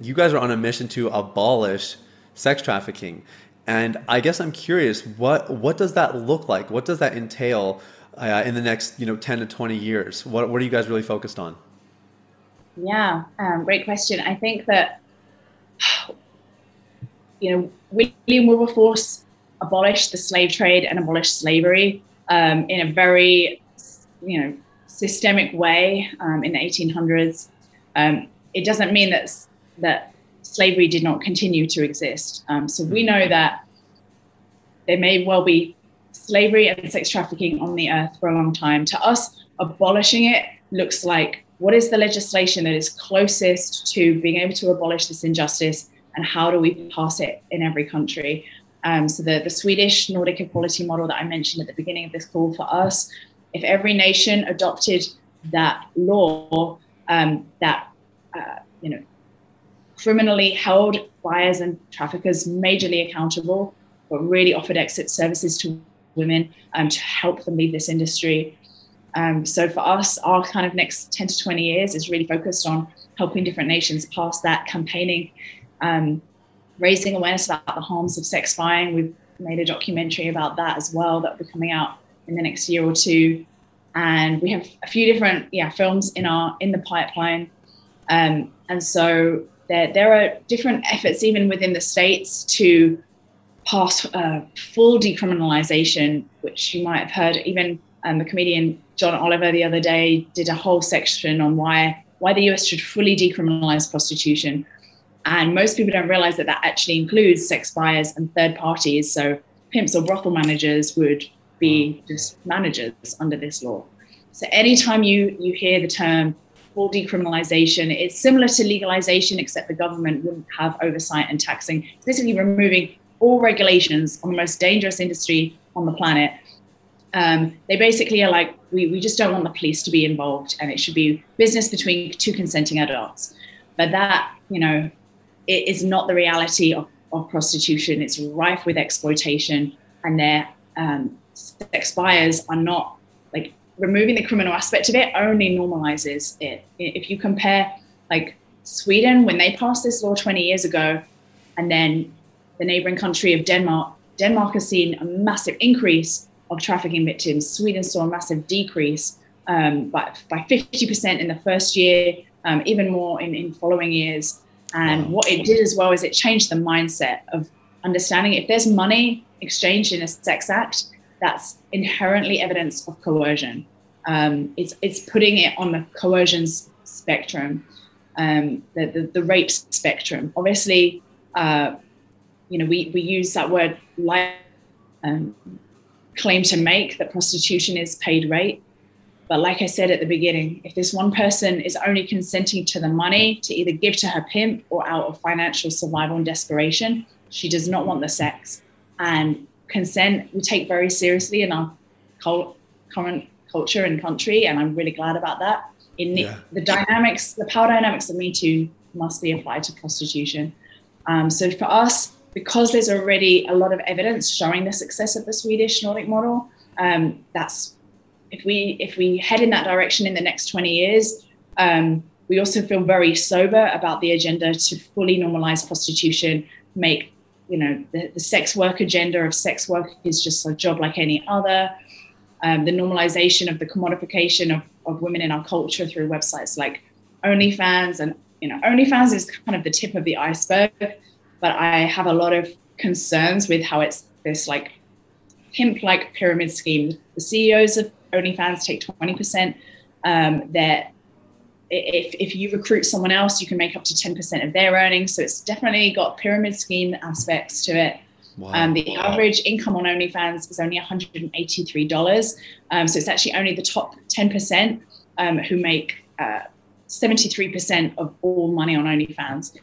you guys are on a mission to abolish sex trafficking. And I guess I'm curious, what, what does that look like? What does that entail uh, in the next, you know, 10 to 20 years? What, what are you guys really focused on? Yeah, um, great question. I think that, you know, William Wilberforce abolished the slave trade and abolished slavery um, in a very, you know, systemic way um, in the 1800s. Um, it doesn't mean that that slavery did not continue to exist. Um, so we know that there may well be slavery and sex trafficking on the earth for a long time. To us, abolishing it looks like what is the legislation that is closest to being able to abolish this injustice and how do we pass it in every country? Um, so the, the Swedish Nordic equality model that I mentioned at the beginning of this call for us, if every nation adopted that law um, that uh, you know criminally held buyers and traffickers majorly accountable, but really offered exit services to women um, to help them leave this industry. Um, so for us, our kind of next 10 to 20 years is really focused on helping different nations pass that, campaigning, um, raising awareness about the harms of sex buying. We've made a documentary about that as well that will be coming out in the next year or two. And we have a few different yeah films in our in the pipeline. Um, and so there, there are different efforts even within the states to pass uh, full decriminalization, which you might have heard. Even um, the comedian John Oliver the other day did a whole section on why why the US should fully decriminalize prostitution. And most people don't realize that that actually includes sex buyers and third parties. So pimps or brothel managers would be just managers under this law. So anytime you you hear the term full decriminalization, it's similar to legalization, except the government wouldn't have oversight and taxing. It's basically removing all regulations on the most dangerous industry on the planet. Um, they basically are like, we, we just don't want the police to be involved and it should be business between two consenting adults. But that, you know, it is not the reality of, of prostitution. It's rife with exploitation and their um, sex buyers are not like removing the criminal aspect of it only normalizes it. If you compare like Sweden, when they passed this law 20 years ago, and then the neighboring country of Denmark, Denmark has seen a massive increase of trafficking victims. Sweden saw a massive decrease um, by, by 50% in the first year, um, even more in, in following years. And what it did as well is it changed the mindset of understanding if there's money exchanged in a sex act, that's inherently evidence of coercion. Um, it's, it's putting it on the coercion spectrum, um, the, the, the, rape spectrum. Obviously, uh, you know, we, we use that word like um, claim to make that prostitution is paid rape. But like I said at the beginning, if this one person is only consenting to the money to either give to her pimp or out of financial survival and desperation, she does not want the sex. And consent we take very seriously in our current culture and country, and I'm really glad about that. In the, yeah. the dynamics, the power dynamics of Me Too must be applied to prostitution. Um, so for us, because there's already a lot of evidence showing the success of the Swedish Nordic model, um, that's if we if we head in that direction in the next 20 years, um, we also feel very sober about the agenda to fully normalize prostitution, make you know the, the sex work agenda of sex work is just a job like any other. Um, the normalization of the commodification of, of women in our culture through websites like OnlyFans and you know OnlyFans is kind of the tip of the iceberg, but I have a lot of concerns with how it's this like pimp like pyramid scheme. The CEOs of OnlyFans take 20%. Um, that if, if you recruit someone else, you can make up to 10% of their earnings. So it's definitely got pyramid scheme aspects to it. Wow. Um, the average income on OnlyFans is only $183. Um, so it's actually only the top 10% um, who make uh, 73% of all money on OnlyFans.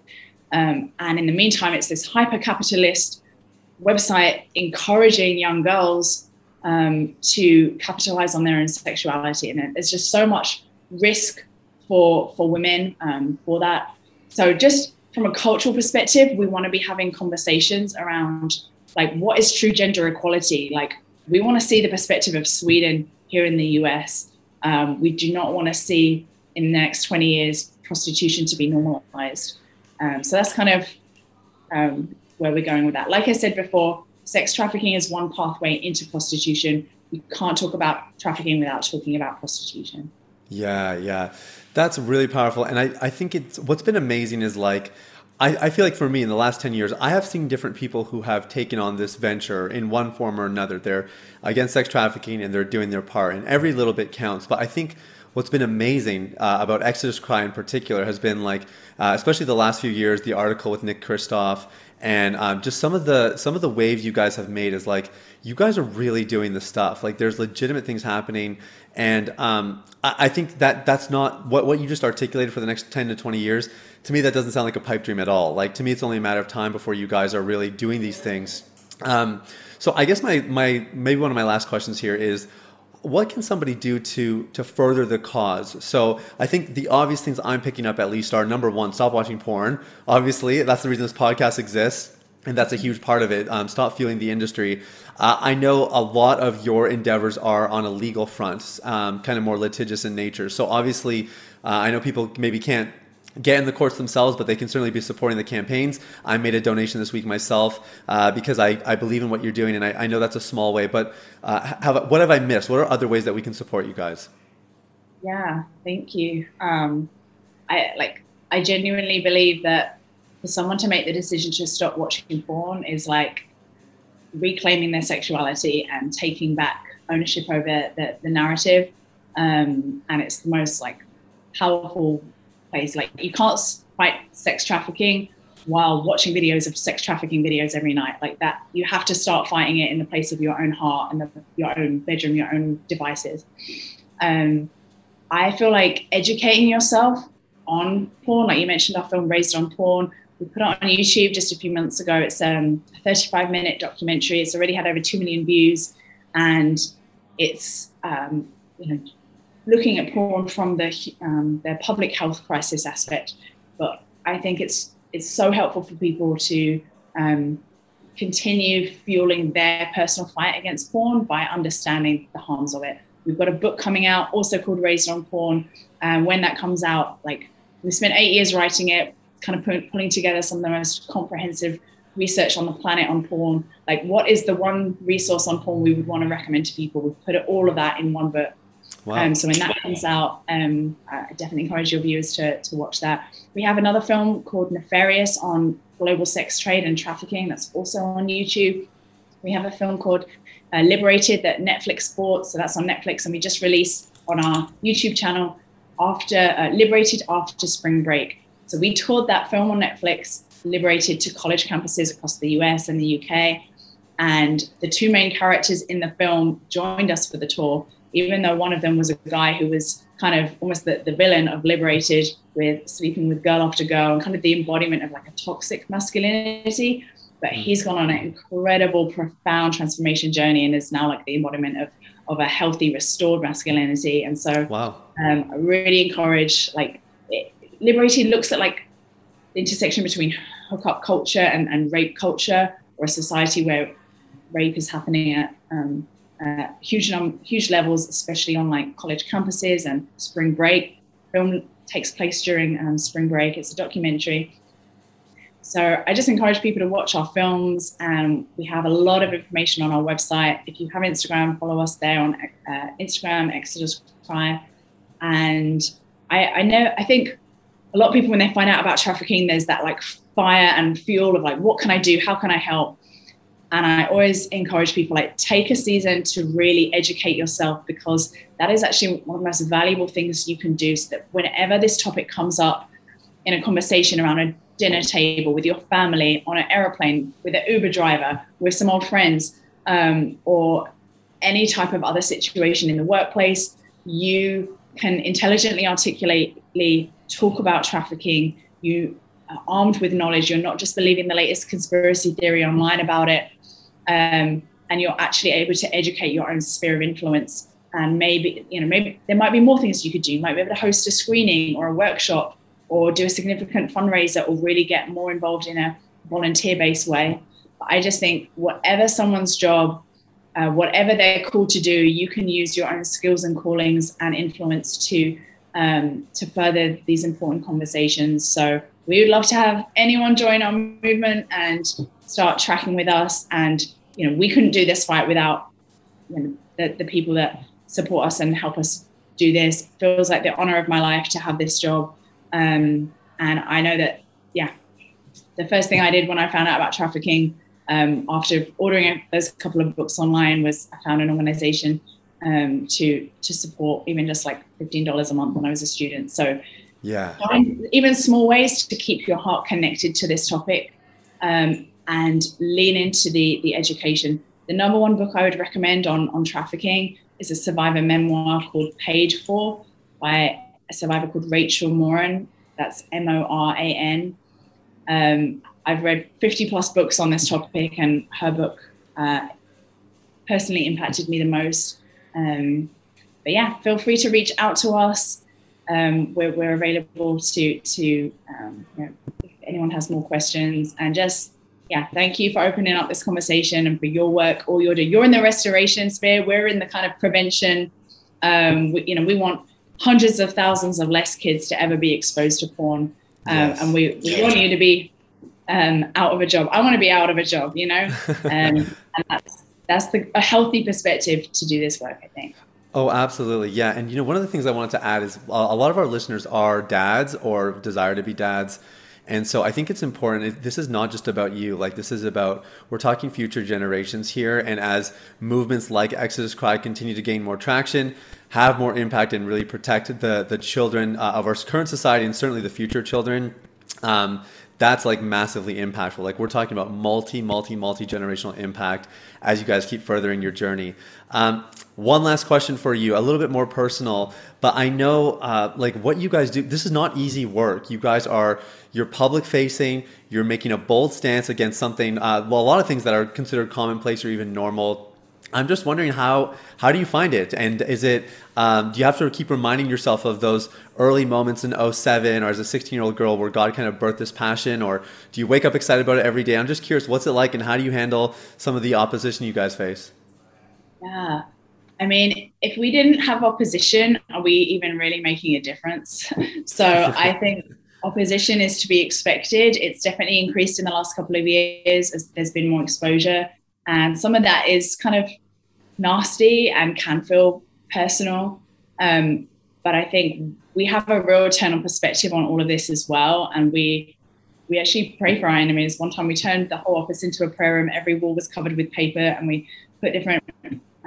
Um, and in the meantime, it's this hyper capitalist website encouraging young girls um, to capitalize on their own sexuality. And there's just so much risk for, for women um, for that. So, just from a cultural perspective, we want to be having conversations around like what is true gender equality? Like, we want to see the perspective of Sweden here in the US. Um, we do not want to see in the next 20 years prostitution to be normalized. Um, so that's kind of um, where we're going with that. Like I said before, sex trafficking is one pathway into prostitution. We can't talk about trafficking without talking about prostitution. Yeah, yeah. That's really powerful. And I, I think it's what's been amazing is like, I, I feel like for me in the last 10 years, I have seen different people who have taken on this venture in one form or another. They're against sex trafficking and they're doing their part, and every little bit counts. But I think what's been amazing uh, about Exodus Cry in particular has been like, uh, especially the last few years, the article with Nick Kristof and um, just some of the some of the waves you guys have made is like you guys are really doing the stuff. Like there's legitimate things happening. And um, I, I, think that that's not what, what you just articulated for the next 10 to 20 years to me that doesn't sound like a pipe dream at all. Like to me it's only a matter of time before you guys are really doing these things. Um, so i guess my, my maybe one of my last questions here is what can somebody do to to further the cause? So I think the obvious things I'm picking up at least are number one, stop watching porn. Obviously, that's the reason this podcast exists. And that's a huge part of it. Um, stop fueling the industry. Uh, I know a lot of your endeavors are on a legal front, um, kind of more litigious in nature. So obviously, uh, I know people maybe can't get in the courts themselves, but they can certainly be supporting the campaigns. I made a donation this week myself uh, because I, I believe in what you're doing, and I, I know that's a small way. But uh, have, what have I missed? What are other ways that we can support you guys? Yeah, thank you. Um, I like. I genuinely believe that for someone to make the decision to stop watching porn is like reclaiming their sexuality and taking back ownership over the, the narrative. Um, and it's the most like powerful place. Like you can't fight sex trafficking while watching videos of sex trafficking videos every night like that. You have to start fighting it in the place of your own heart and the, your own bedroom, your own devices. Um, I feel like educating yourself on porn, like you mentioned, our film Raised on Porn. We put it on YouTube just a few months ago. It's um, a 35 minute documentary. It's already had over 2 million views and it's um, you know looking at porn from the um, public health crisis aspect. But I think it's it's so helpful for people to um, continue fueling their personal fight against porn by understanding the harms of it. We've got a book coming out also called Raised on Porn. And when that comes out, like we spent eight years writing it, kind of pulling together some of the most comprehensive research on the planet on porn. Like, what is the one resource on porn we would want to recommend to people? We've put all of that in one book. Wow. Um, so when that comes out, um, I definitely encourage your viewers to, to watch that. We have another film called Nefarious on global sex trade and trafficking that's also on YouTube. We have a film called uh, Liberated that Netflix bought, so that's on Netflix, and we just released on our YouTube channel after uh, Liberated after spring break. So we toured that film on Netflix, Liberated to college campuses across the US and the UK, and the two main characters in the film joined us for the tour even though one of them was a guy who was kind of almost the, the villain of Liberated with sleeping with girl after girl and kind of the embodiment of like a toxic masculinity. But mm. he's gone on an incredible, profound transformation journey and is now like the embodiment of of a healthy, restored masculinity. And so, wow, um, I really encourage like it, Liberated looks at like the intersection between hookup culture and, and rape culture, or a society where rape is happening at um, uh, huge num- huge levels, especially on like college campuses and spring break. Film takes place during um, spring break. It's a documentary. So I just encourage people to watch our films, and we have a lot of information on our website. If you have Instagram, follow us there on uh, Instagram, Exodus Cry. And I, I know, I think a lot of people when they find out about trafficking, there's that like fire and fuel of like, what can I do? How can I help? And I always encourage people like take a season to really educate yourself because that is actually one of the most valuable things you can do so that whenever this topic comes up in a conversation around a dinner table with your family, on an aeroplane, with an Uber driver, with some old friends, um, or any type of other situation in the workplace, you can intelligently, articulately talk about trafficking. You are armed with knowledge. You're not just believing the latest conspiracy theory online about it um, and you're actually able to educate your own sphere of influence. And maybe, you know, maybe there might be more things you could do. You might be able to host a screening or a workshop or do a significant fundraiser or really get more involved in a volunteer based way. But I just think whatever someone's job, uh, whatever they're called to do, you can use your own skills and callings and influence to um, to further these important conversations. So we would love to have anyone join our movement and start tracking with us and you know, we couldn't do this fight without you know, the, the people that support us and help us do this. It feels like the honor of my life to have this job. Um, and I know that, yeah, the first thing I did when I found out about trafficking um, after ordering those couple of books online was I found an organization um, to to support even just like fifteen dollars a month when I was a student. So yeah, even small ways to keep your heart connected to this topic. Um, and lean into the, the education. The number one book I would recommend on, on trafficking is a survivor memoir called Paid For by a survivor called Rachel Moran. That's M O R A N. Um, I've read 50 plus books on this topic, and her book uh, personally impacted me the most. Um, but yeah, feel free to reach out to us. Um, we're, we're, available to to um, you know, if anyone has more questions, and just yeah, thank you for opening up this conversation and for your work, all you're doing. You're in the restoration sphere. We're in the kind of prevention. Um, we, you know, we want hundreds of thousands of less kids to ever be exposed to porn, um, yes. and we, we want you to be um, out of a job. I want to be out of a job, you know, um, and that's that's the, a healthy perspective to do this work. I think. Oh, absolutely. Yeah. And, you know, one of the things I wanted to add is a lot of our listeners are dads or desire to be dads. And so I think it's important. This is not just about you. Like this is about we're talking future generations here. And as movements like Exodus Cry continue to gain more traction, have more impact, and really protect the the children uh, of our current society and certainly the future children. Um, that's like massively impactful. Like we're talking about multi, multi, multi generational impact as you guys keep furthering your journey. Um, one last question for you, a little bit more personal, but I know uh, like what you guys do. This is not easy work. You guys are you're public facing. You're making a bold stance against something. Uh, well, a lot of things that are considered commonplace or even normal. I'm just wondering how how do you find it, and is it um, do you have to keep reminding yourself of those early moments in 07 or as a 16 year old girl where God kind of birthed this passion, or do you wake up excited about it every day? I'm just curious, what's it like, and how do you handle some of the opposition you guys face? Yeah, I mean, if we didn't have opposition, are we even really making a difference? so I think opposition is to be expected. It's definitely increased in the last couple of years as there's been more exposure. And some of that is kind of nasty and can feel personal. Um, but I think we have a real eternal perspective on all of this as well. And we we actually pray for our enemies. One time we turned the whole office into a prayer room. Every wall was covered with paper and we put different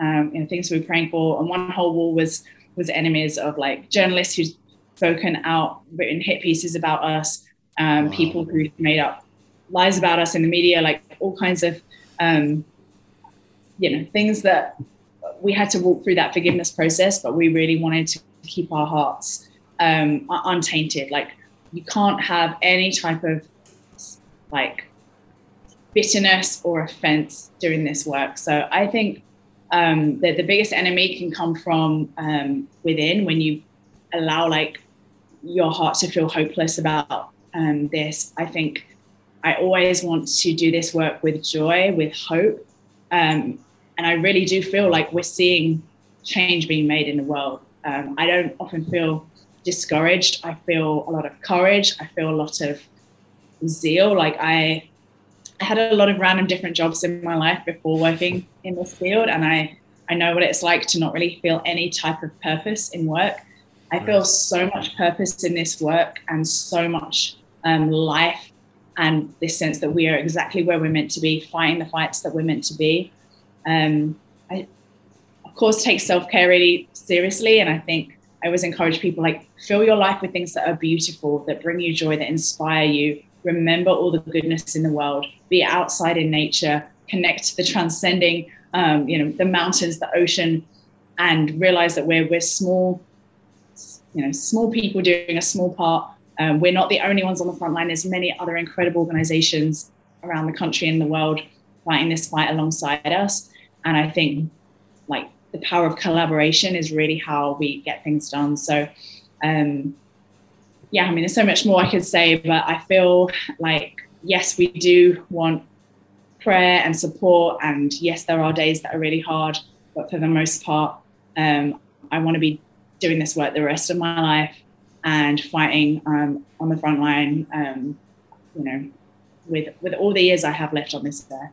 um, you know, things we were praying for. And one whole wall was was enemies of like journalists who'd spoken out, written hit pieces about us, um, wow. people who made up lies about us in the media, like all kinds of um, you know things that we had to walk through that forgiveness process, but we really wanted to keep our hearts um, untainted. Like you can't have any type of like bitterness or offense doing this work. So I think um, that the biggest enemy can come from um, within when you allow like your heart to feel hopeless about um, this. I think I always want to do this work with joy, with hope. Um, and I really do feel like we're seeing change being made in the world. Um, I don't often feel discouraged. I feel a lot of courage. I feel a lot of zeal. Like I, I had a lot of random different jobs in my life before working in this field, and I, I know what it's like to not really feel any type of purpose in work. I feel so much purpose in this work and so much um, life and this sense that we are exactly where we're meant to be, fighting the fights that we're meant to be. Um, I, of course, take self care really seriously, and I think I always encourage people like fill your life with things that are beautiful, that bring you joy, that inspire you. Remember all the goodness in the world. Be outside in nature. Connect to the transcending, um, you know, the mountains, the ocean, and realize that we're we're small, you know, small people doing a small part. Um, we're not the only ones on the front line. There's many other incredible organizations around the country and the world fighting this fight alongside us. And I think like the power of collaboration is really how we get things done. So, um, yeah, I mean, there's so much more I could say, but I feel like, yes, we do want prayer and support. And yes, there are days that are really hard, but for the most part, um, I want to be doing this work the rest of my life and fighting um, on the front line, um, you know, with, with all the years I have left on this earth.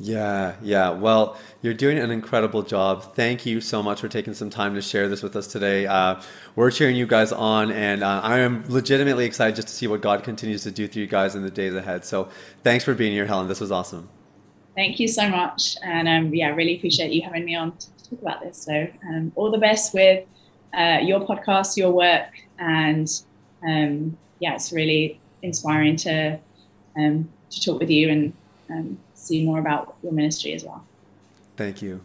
Yeah, yeah. Well, you're doing an incredible job. Thank you so much for taking some time to share this with us today. Uh, we're cheering you guys on, and uh, I am legitimately excited just to see what God continues to do through you guys in the days ahead. So, thanks for being here, Helen. This was awesome. Thank you so much, and um, yeah, really appreciate you having me on to talk about this. So, um, all the best with uh, your podcast, your work, and um, yeah, it's really inspiring to um, to talk with you and um, see more about your ministry as well. Thank you.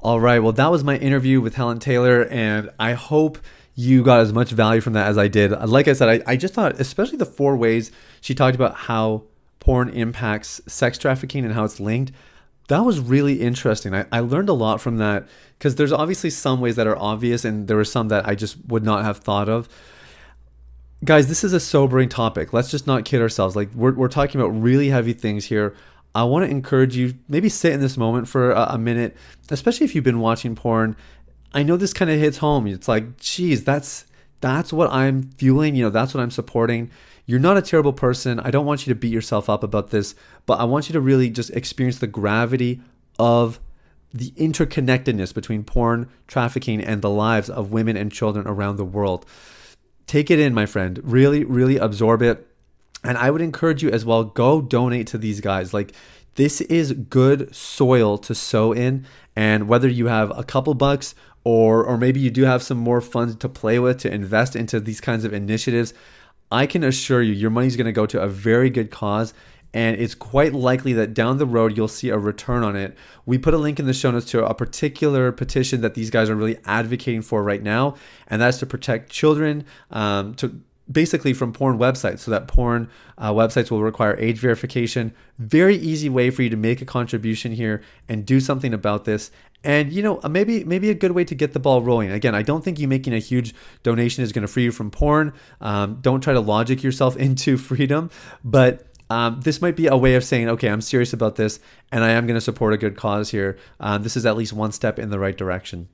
All right. Well, that was my interview with Helen Taylor, and I hope you got as much value from that as I did. Like I said, I, I just thought, especially the four ways she talked about how porn impacts sex trafficking and how it's linked. That was really interesting. I, I learned a lot from that because there's obviously some ways that are obvious, and there were some that I just would not have thought of guys, this is a sobering topic. Let's just not kid ourselves. Like we're we're talking about really heavy things here. I want to encourage you maybe sit in this moment for a, a minute, especially if you've been watching porn. I know this kind of hits home. It's like, geez, that's that's what I'm fueling. You know, that's what I'm supporting. You're not a terrible person. I don't want you to beat yourself up about this, but I want you to really just experience the gravity of the interconnectedness between porn trafficking and the lives of women and children around the world take it in, my friend. Really, really absorb it. And I would encourage you as well go donate to these guys. Like, this is good soil to sow in. And whether you have a couple bucks or, or maybe you do have some more funds to play with to invest into these kinds of initiatives, I can assure you your money is going to go to a very good cause and it's quite likely that down the road you'll see a return on it. We put a link in the show notes to a particular petition that these guys are really advocating for right now, and that's to protect children um, to basically from porn websites so that porn uh, websites will require age verification very easy way for you to make a contribution here and do something about this and you know maybe maybe a good way to get the ball rolling again i don't think you making a huge donation is going to free you from porn um, don't try to logic yourself into freedom but um, this might be a way of saying, okay, I'm serious about this and I am going to support a good cause here. Um, this is at least one step in the right direction.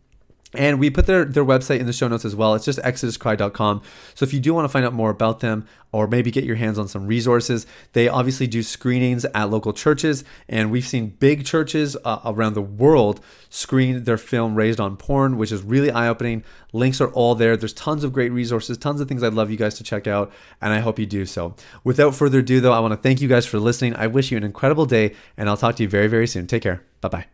And we put their, their website in the show notes as well. It's just exoduscry.com. So if you do want to find out more about them or maybe get your hands on some resources, they obviously do screenings at local churches. And we've seen big churches uh, around the world screen their film Raised on Porn, which is really eye opening. Links are all there. There's tons of great resources, tons of things I'd love you guys to check out. And I hope you do so. Without further ado, though, I want to thank you guys for listening. I wish you an incredible day, and I'll talk to you very, very soon. Take care. Bye bye.